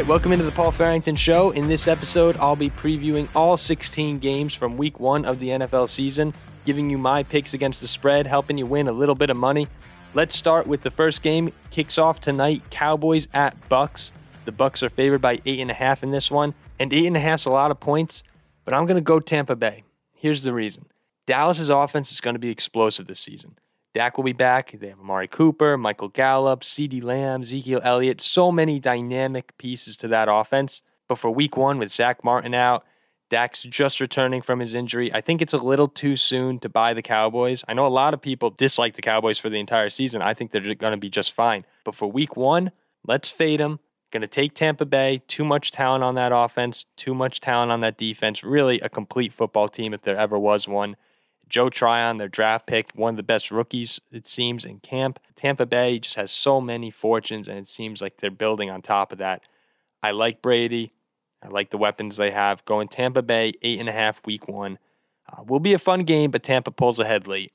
right, welcome into the Paul Farrington Show. In this episode, I'll be previewing all 16 games from week one of the NFL season, giving you my picks against the spread, helping you win a little bit of money. Let's start with the first game. Kicks off tonight. Cowboys at Bucks. The Bucks are favored by eight and a half in this one, and eight and a half's a lot of points. But I'm going to go Tampa Bay. Here's the reason: Dallas's offense is going to be explosive this season. Dak will be back. They have Amari Cooper, Michael Gallup, CeeDee Lamb, Ezekiel Elliott. So many dynamic pieces to that offense. But for week one, with Zach Martin out, Dak's just returning from his injury. I think it's a little too soon to buy the Cowboys. I know a lot of people dislike the Cowboys for the entire season. I think they're going to be just fine. But for week one, let's fade them. Going to take Tampa Bay. Too much talent on that offense, too much talent on that defense. Really a complete football team if there ever was one. Joe Tryon, their draft pick, one of the best rookies, it seems, in camp. Tampa Bay just has so many fortunes, and it seems like they're building on top of that. I like Brady. I like the weapons they have. Going Tampa Bay, eight and a half, week one. Uh, will be a fun game, but Tampa pulls ahead late.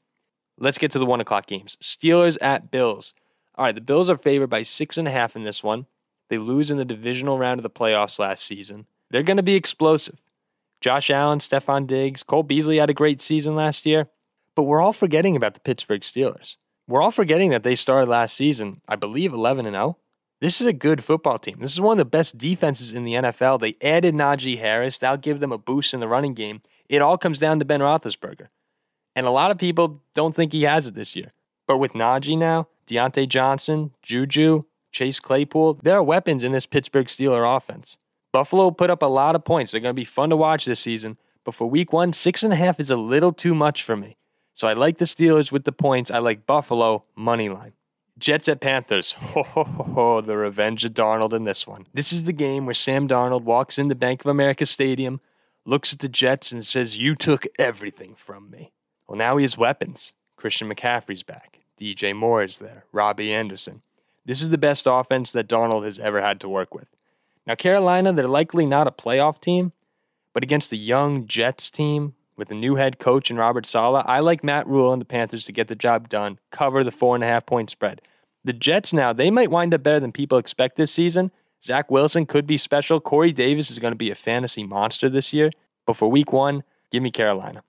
Let's get to the one o'clock games. Steelers at Bills. All right, the Bills are favored by six and a half in this one. They lose in the divisional round of the playoffs last season. They're going to be explosive. Josh Allen, Stefon Diggs, Cole Beasley had a great season last year. But we're all forgetting about the Pittsburgh Steelers. We're all forgetting that they started last season, I believe, 11 and 0. This is a good football team. This is one of the best defenses in the NFL. They added Najee Harris. That'll give them a boost in the running game. It all comes down to Ben Roethlisberger. And a lot of people don't think he has it this year. But with Najee now, Diontae Johnson, Juju, Chase Claypool, there are weapons in this Pittsburgh Steeler offense. Buffalo put up a lot of points. They're going to be fun to watch this season. But for week one, six and a half is a little too much for me. So I like the Steelers with the points. I like Buffalo money line. Jets at Panthers. Ho, ho, ho, ho, the revenge of Darnold in this one. This is the game where Sam Darnold walks into Bank of America Stadium, looks at the Jets, and says, You took everything from me. Well, now he has weapons. Christian McCaffrey's back. DJ Moore is there. Robbie Anderson. This is the best offense that Darnold has ever had to work with. Now, Carolina, they're likely not a playoff team, but against a young Jets team with a new head coach and Robert Saleh, I like Matt Rhule and the Panthers to get the job done, cover the four and a half point spread. The Jets now, they might wind up better than people expect this season. Zach Wilson could be special. Corey Davis is going to be a fantasy monster this year. But for week one, give me Carolina.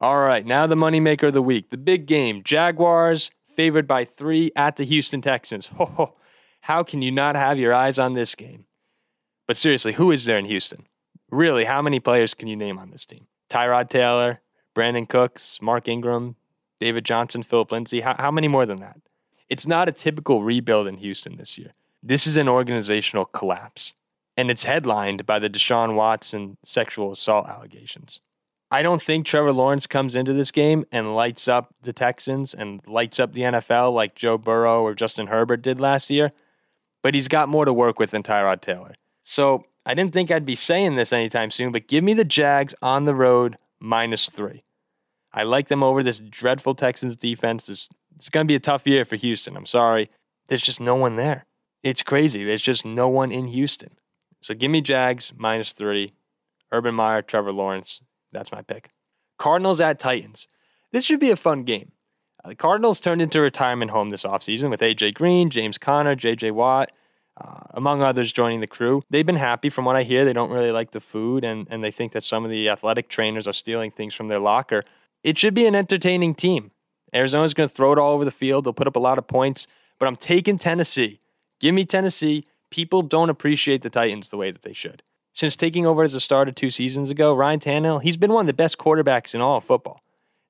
All right, now the moneymaker of the week. The big game. Jaguars favored by three at the Houston Texans. Ho, Ho, How can you not have your eyes on this game? But seriously, who is there in Houston? Really, how many players can you name on this team? Tyrod Taylor, Brandin Cooks, Mark Ingram, David Johnson, Phillip Lindsay. How, how many more than that? It's not a typical rebuild in Houston this year. This is an organizational collapse. And it's headlined by the Deshaun Watson sexual assault allegations. I don't think Trevor Lawrence comes into this game and lights up the Texans and lights up the NFL like Joe Burrow or Justin Herbert did last year, but he's got more to work with than Tyrod Taylor. So I didn't think I'd be saying this anytime soon, but give me the Jags on the road minus three. I like them over this dreadful Texans defense. This, it's going to be a tough year for Houston. I'm sorry. There's just no one there. It's crazy. There's just no one in Houston. So give me Jags minus three. Urban Meyer, Trevor Lawrence. That's my pick. Cardinals at Titans. This should be a fun game. Uh, the Cardinals turned into retirement home this offseason with AJ Green, James Conner, JJ Watt uh, among others joining the crew. They've been happy from what I hear. They don't really like the food and, and they think that some of the athletic trainers are stealing things from their locker. It should be an entertaining team. Arizona's going to throw it all over the field. They'll put up a lot of points, but I'm taking Tennessee. Give me Tennessee. People don't appreciate the Titans the way that they should. Since taking over as a starter two seasons ago, Ryan Tannehill, he's been one of the best quarterbacks in all of football.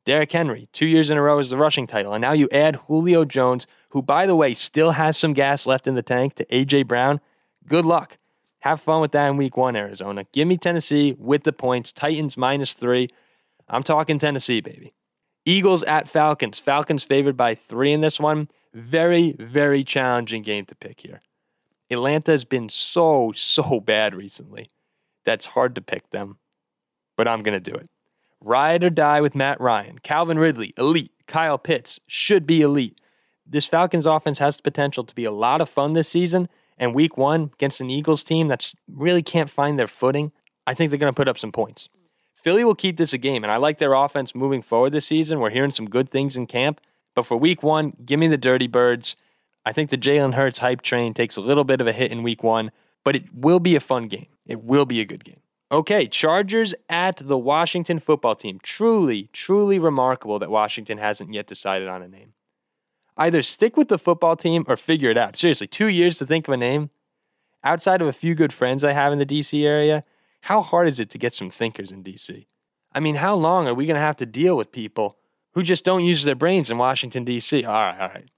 Derrick Henry, two years in a row as the rushing title. And now you add Julio Jones, who, by the way, still has some gas left in the tank, to A.J. Brown. Good luck. Have fun with that in week one, Arizona. Give me Tennessee with the points. Titans minus three. I'm talking Tennessee, baby. Eagles at Falcons. Falcons favored by three in this one. Very, very challenging game to pick here. Atlanta has been so, so bad recently. That's hard to pick them, but I'm going to do it. Ride or die with Matt Ryan. Calvin Ridley, elite. Kyle Pitts should be elite. This Falcons offense has the potential to be a lot of fun this season. And week one against an Eagles team that really can't find their footing, I think they're going to put up some points. Philly will keep this a game, and I like their offense moving forward this season. We're hearing some good things in camp. But for week one, give me the Dirty Birds. I think the Jalen Hurts hype train takes a little bit of a hit in week one, but it will be a fun game. It will be a good game. Okay, Chargers at the Washington football team. Truly, truly remarkable that Washington hasn't yet decided on a name. Either stick with the football team or figure it out. Seriously, two years to think of a name? Outside of a few good friends I have in the DC area, how hard is it to get some thinkers in DC? I mean, how long are we going to have to deal with people who just don't use their brains in Washington, D.C.? All right, all right.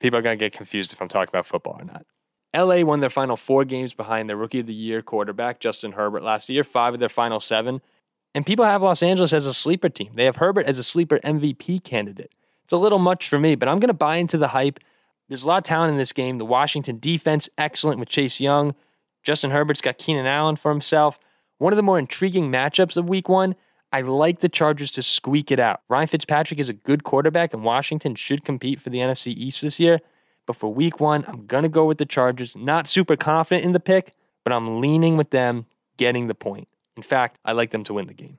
People are going to get confused if I'm talking about football or not. LA won their final four games behind their rookie of the year quarterback, Justin Herbert, last year, five of their final seven. And people have Los Angeles as a sleeper team. They have Herbert as a sleeper MVP candidate. It's a little much for me, but I'm going to buy into the hype. There's a lot of talent in this game. The Washington defense, excellent with Chase Young. Justin Herbert's got Keenan Allen for himself. One of the more intriguing matchups of week one. I like the Chargers to squeak it out. Ryan Fitzpatrick is a good quarterback, and Washington should compete for the NFC East this year. But for week one, I'm going to go with the Chargers. Not super confident in the pick, but I'm leaning with them getting the point. In fact, I like them to win the game.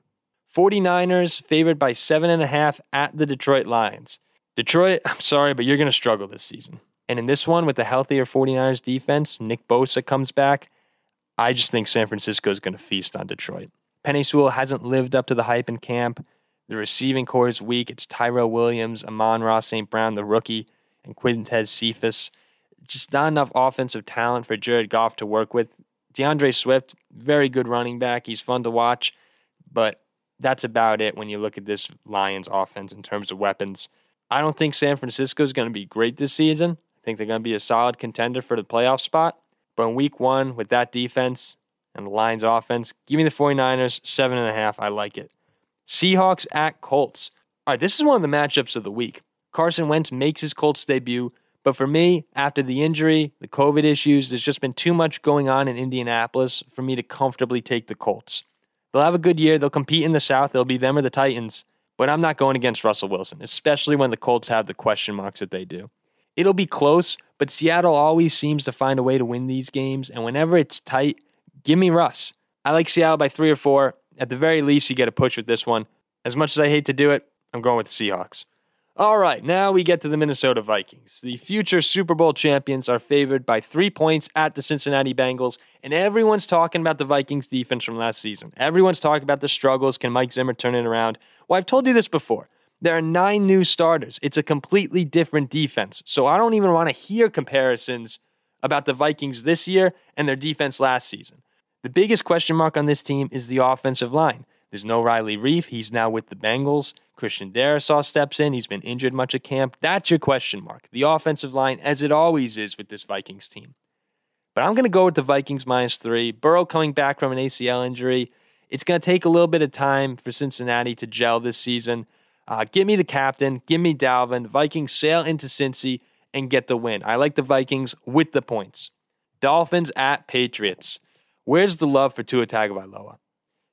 49ers favored by seven and a half at the Detroit Lions. Detroit, I'm sorry, but you're going to struggle this season. And in this one, with the healthier 49ers defense, Nick Bosa comes back. I just think San Francisco is going to feast on Detroit. Penei Sewell hasn't lived up to the hype in camp. The receiving corps is weak. It's Tyrell Williams, Amon-Ra St. Brown, the rookie and Quintez Cephus. Just not enough offensive talent for Jared Goff to work with. DeAndre Swift, very good running back. He's fun to watch, but that's about it when you look at this Lions offense in terms of weapons. I don't think San Francisco is going to be great this season. I think they're going to be a solid contender for the playoff spot. But in week one, with that defense and the Lions offense, give me the 49ers, seven and a half. I like it. Seahawks at Colts. All right, this is one of the matchups of the week. Carson Wentz makes his Colts debut. But for me, after the injury, the COVID issues, there's just been too much going on in Indianapolis for me to comfortably take the Colts. They'll have a good year. They'll compete in the South. They'll be them or the Titans. But I'm not going against Russell Wilson, especially when the Colts have the question marks that they do. It'll be close, but Seattle always seems to find a way to win these games. And whenever it's tight, give me Russ. I like Seattle by three or four. At the very least, you get a push with this one. As much as I hate to do it, I'm going with the Seahawks. All right, now we get to the Minnesota Vikings. The future Super Bowl champions are favored by three points at the Cincinnati Bengals, and everyone's talking about the Vikings defense from last season. Everyone's talking about the struggles. Can Mike Zimmer turn it around? Well, I've told you this before. There are nine new starters. It's a completely different defense. So I don't even want to hear comparisons about the Vikings this year and their defense last season. The biggest question mark on this team is the offensive line. There's no Riley Reiff. He's now with the Bengals. Christian Darrisaw steps in. He's been injured much of camp. That's your question mark. The offensive line, as it always is with this Vikings team. But I'm going to go with the Vikings minus three. Burrow coming back from an ACL injury. It's going to take a little bit of time for Cincinnati to gel this season. Uh, give me the captain. Give me Dalvin. Vikings sail into Cincy and get the win. I like the Vikings with the points. Dolphins at Patriots. Where's the love for Tua Tagovailoa?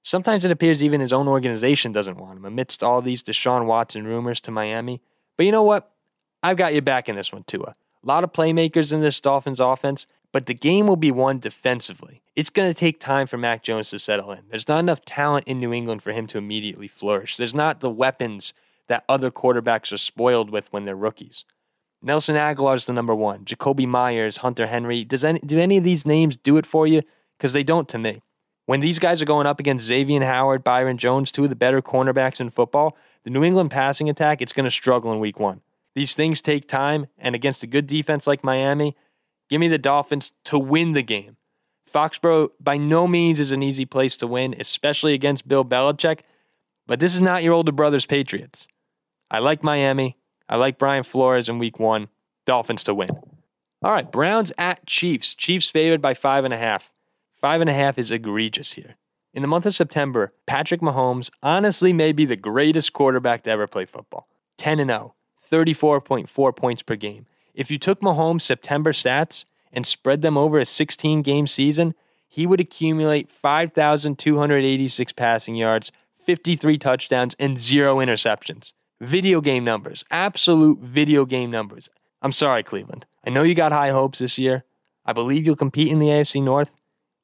Sometimes it appears even his own organization doesn't want him amidst all these Deshaun Watson rumors to Miami. But you know what? I've got you back in this one, Tua. A lot of playmakers in this Dolphins offense, but the game will be won defensively. It's going to take time for Mac Jones to settle in. There's not enough talent in New England for him to immediately flourish. There's not the weapons that other quarterbacks are spoiled with when they're rookies. Nelson Agholor's the number one. Jakobi Meyers, Hunter Henry. Does any, do any of these names do it for you? Because they don't to me. When these guys are going up against Xavien Howard, Byron Jones, two of the better cornerbacks in football, the New England passing attack, it's going to struggle in week one. These things take time, and against a good defense like Miami, give me the Dolphins to win the game. Foxborough by no means is an easy place to win, especially against Bill Belichick, but this is not your older brother's Patriots. I like Miami. I like Brian Flores in week one. Dolphins to win. All right, Browns at Chiefs. Chiefs favored by five and a half. Five and a half is egregious here. In the month of September, Patrick Mahomes honestly may be the greatest quarterback to ever play football. 10 and 0, 34.4 points per game. If you took Mahomes' September stats and spread them over a 16 game season, he would accumulate 5,286 passing yards, 53 touchdowns, and zero interceptions. Video game numbers, absolute video game numbers. I'm sorry, Cleveland. I know you got high hopes this year. I believe you'll compete in the AFC North,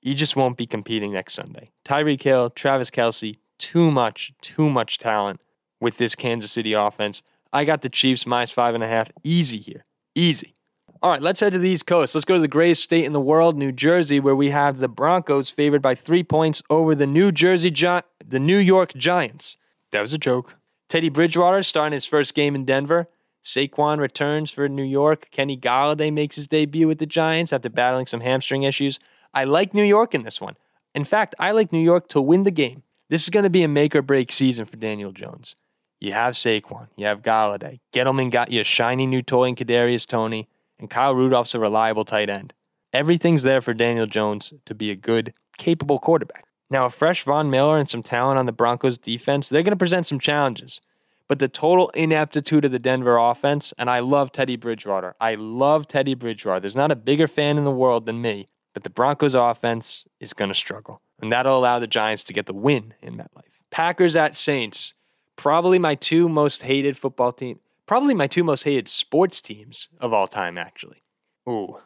you just won't be competing next Sunday. Tyreek Hill, Travis Kelce, too much, too much talent with this Kansas City offense. I got the Chiefs minus five and a half. Easy here. Easy. All right, let's head to the East Coast. Let's go to the greatest state in the world, New Jersey, where we have the Broncos favored by three points over the New Jersey Gi- the New York Giants. That was a joke. Teddy Bridgewater starting his first game in Denver. Saquon returns for New York. Kenny Golladay makes his debut with the Giants after battling some hamstring issues. I like New York in this one. In fact, I like New York to win the game. This is going to be a make or break season for Daniel Jones. You have Saquon, you have Golladay. Gettleman got you a shiny new toy in Kadarius Toney, and Kyle Rudolph's a reliable tight end. Everything's there for Daniel Jones to be a good, capable quarterback. Now, a fresh Von Miller and some talent on the Broncos defense, they're going to present some challenges. But the total ineptitude of the Denver offense, and I love Teddy Bridgewater. I love Teddy Bridgewater. There's not a bigger fan in the world than me, but the Broncos offense is going to struggle. And that'll allow the Giants to get the win in MetLife. Packers at Saints, probably my two most hated football team probably my two most hated sports teams of all time, actually. Ooh,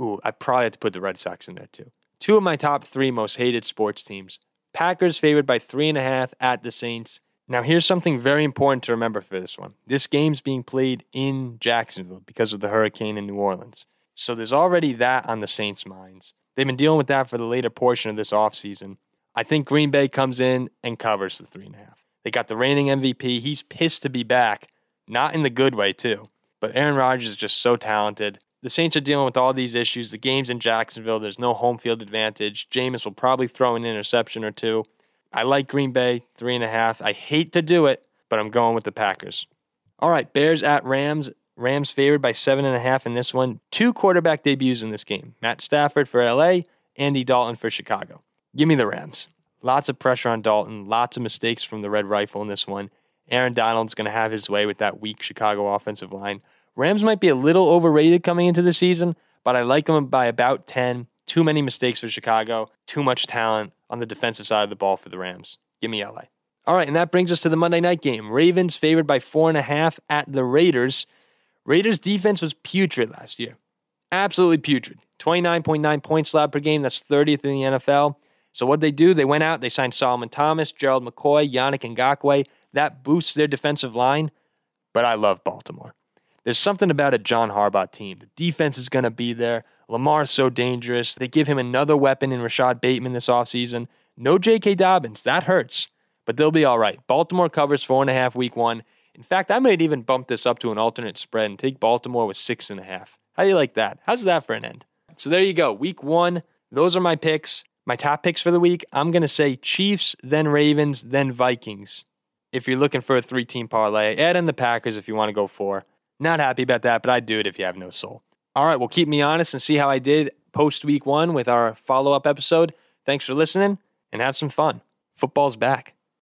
ooh, I probably had to put the Red Sox in there too. Two of my top three most hated sports teams. Packers favored by three and a half at the Saints. Now, here's something very important to remember for this one. This game's being played in Jacksonville because of the hurricane in New Orleans. So there's already that on the Saints' minds. They've been dealing with that for the later portion of this offseason. I think Green Bay comes in and covers the three and a half. They got the reigning MVP. He's pissed to be back, not in the good way, too. But Aaron Rodgers is just so talented. The Saints are dealing with all these issues. The game's in Jacksonville. There's no home field advantage. Jameis will probably throw an interception or two. I like Green Bay, three and a half. I hate to do it, but I'm going with the Packers. All right, Bears at Rams. Rams favored by seven and a half in this one. Two quarterback debuts in this game Matt Stafford for LA, Andy Dalton for Chicago. Give me the Rams. Lots of pressure on Dalton, lots of mistakes from the Red Rifle in this one. Aaron Donald's going to have his way with that weak Chicago offensive line. Rams might be a little overrated coming into the season, but I like them by about 10. Too many mistakes for Chicago, too much talent on the defensive side of the ball for the Rams. Give me LA. All right, and that brings us to the Monday night game. Ravens favored by four and a half at the Raiders. Raiders defense was putrid last year. Absolutely putrid. 29.9 points allowed per game. That's 30th in the NFL. So what they do, they went out, they signed Solomon Thomas, Gerald McCoy, Yannick Ngakoue. That boosts their defensive line. But I love Baltimore. There's something about a John Harbaugh team. The defense is going to be there. Lamar's so dangerous. They give him another weapon in Rashod Bateman this offseason. No J.K. Dobbins. That hurts. But they'll be all right. Baltimore covers four and a half week one. In fact, I might even bump this up to an alternate spread and take Baltimore with six and a half. How do you like that? How's that for an end? So there you go. Week one. Those are my picks. My top picks for the week. I'm going to say Chiefs, then Ravens, then Vikings. If you're looking for a three team parlay, add in the Packers if you want to go four. Not happy about that, but I'd do it if you have no soul. All right, well, keep me honest and see how I did post week one with our follow up episode. Thanks for listening and have some fun. Football's back.